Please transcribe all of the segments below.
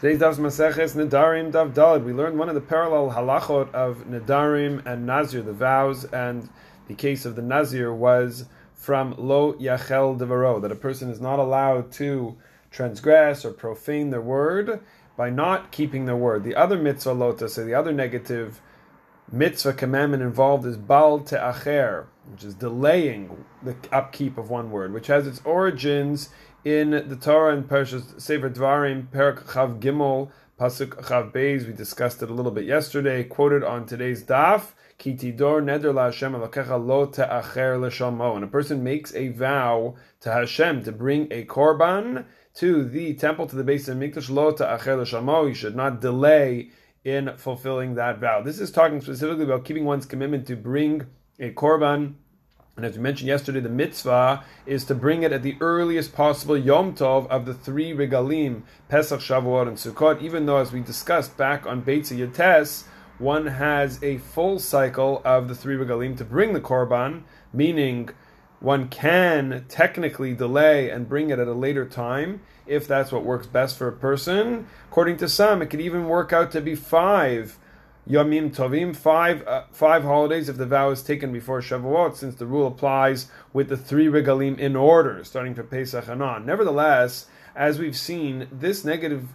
Today's Dav's Maseches Nedarim Daf Daled. We learned one of the parallel halachot of Nedarim and Nazir, the vows, and the case of the Nazir was from Lo Yachel Devaro, that a person is not allowed to transgress or profane their word by not keeping their word. The other mitzvah lota, say the other negative mitzvah commandment involved is Bal Te'acher, which is delaying the upkeep of one word, which has its origins in the Torah and Parshas Sefer Dvarim, Perak Chaf Gimel, Pasuk Chaf Beis. We discussed it a little bit yesterday. Quoted on today's daf. Ki tidor neder la Hashem alakecha lo te'acher l'shamo. And a person makes a vow to Hashem to bring a korban to the temple, to the base of Mikdash, lo te'acher l'shamo. He should not delay in fulfilling that vow. This is talking specifically about keeping one's commitment to bring a korban and as we mentioned yesterday, the mitzvah is to bring it at the earliest possible Yom Tov of the three regalim, Pesach, Shavuot, and Sukkot, even though, as we discussed back on Beitza Yud Tes, one has a full cycle of the three regalim to bring the korban, meaning one can technically delay and bring it at a later time if that's what works best for a person. According to some, it could even work out to be five Yomim Tovim, five uh, five holidays if the vow is taken before Shavuot, since the rule applies with the three regalim in order, starting from Pesach and on. Nevertheless, as we've seen, this negative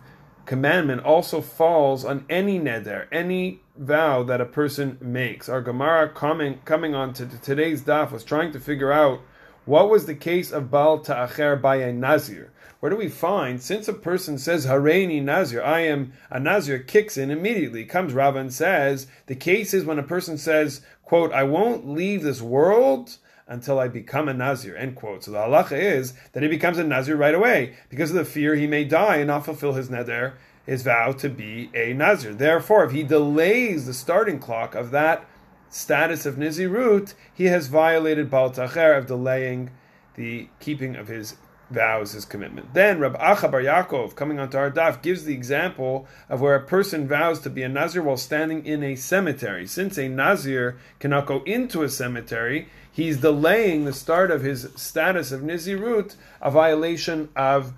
commandment also falls on any neder, any vow that a person makes. Our Gemara coming coming on to today's daf was trying to figure out what was the case of Baal Ta'acher by a Nazir. Where do we find, since a person says Hareini Nazir, I am a Nazir, kicks in immediately. Comes Rava and says, the case is when a person says, quote, I won't leave this world until I become a Nazir, end quote. So the halacha is that he becomes a Nazir right away because of the fear he may die and not fulfill his neder, his vow to be a Nazir. Therefore, if he delays the starting clock of that status of Nizirut, he has violated Baal Tacher of delaying the keeping of his vows his commitment. Then Rabbi Acha Bar Yaakov, coming onto our daf, gives the example of where a person vows to be a Nazir while standing in a cemetery. Since a Nazir cannot go into a cemetery, he's delaying the start of his status of Nizirut, a violation of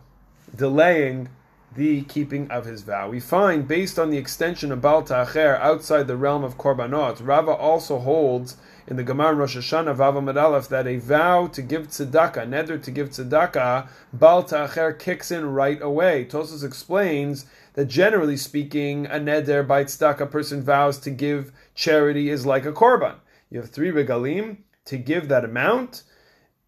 delaying the keeping of his vow. We find, based on the extension of Baal Ta'acher outside the realm of Korbanot, Rava also holds in the Gemara Rosh Hashanah Vav Aleph that a vow to give tzedakah, neder to give tzedakah, Baal Ta'acher kicks in right away. Tosfos explains that generally speaking, a neder by tzedakah person vows to give charity is like a korban. You have three regalim to give that amount,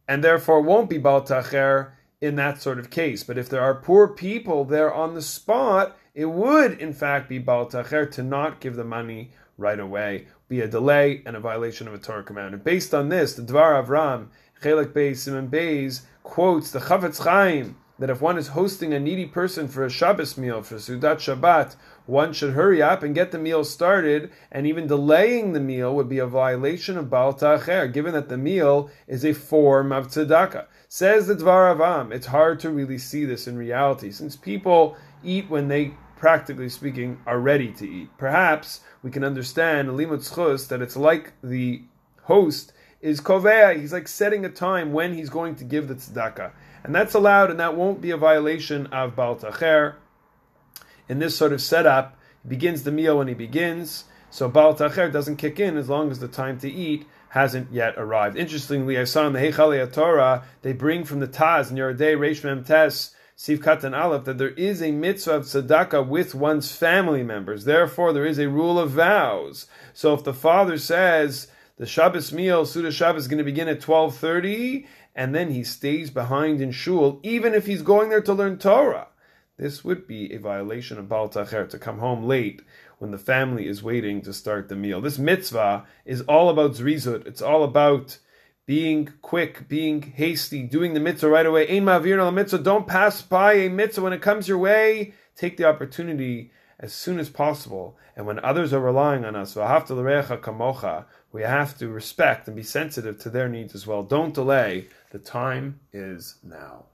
and therefore won't be Baal Ta'acher in that sort of case. But if there are poor people there on the spot, it would in fact be Baal Ta'acher to not give the money right away be a delay and a violation of a Torah command. And based on this, the Dvar Avram, Chelek Beis, Siman Beis, quotes the Chafetz Chaim that if one is hosting a needy person for a Shabbos meal, for Sudat Shabbat, one should hurry up and get the meal started, and even delaying the meal would be a violation of Baal Ta'acher, given that the meal is a form of tzedakah. Says the Dvar Avram, it's hard to really see this in reality, since people eat when they practically speaking, are ready to eat. Perhaps we can understand limud chus that it's like the host is kovea. He's like setting a time when he's going to give the tzedakah, and that's allowed, and that won't be a violation of bal tacher. In this sort of setup, he begins the meal when he begins, so bal tacher doesn't kick in as long as the time to eat hasn't yet arrived. Interestingly, I saw in the Heichal Torah they bring from the Taz in Yoreh De'ah Reish Mem Tes Se'if Katan Aleph, that there is a mitzvah of tzedakah with one's family members. Therefore, there is a rule of vows. So if the father says the Shabbos meal, Suda Shabbos, is going to begin at 12.30, and then he stays behind in shul, even if he's going there to learn Torah, this would be a violation of Baal Tacher to come home late when the family is waiting to start the meal. This mitzvah is all about zrizut. It's all about being quick, being hasty, doing the mitzvah right away. Ein ma'avir mitzvah. Don't pass by a mitzvah when it comes your way. Take the opportunity as soon as possible. And when others are relying on us, we have to respect and be sensitive to their needs as well. Don't delay. The time is now.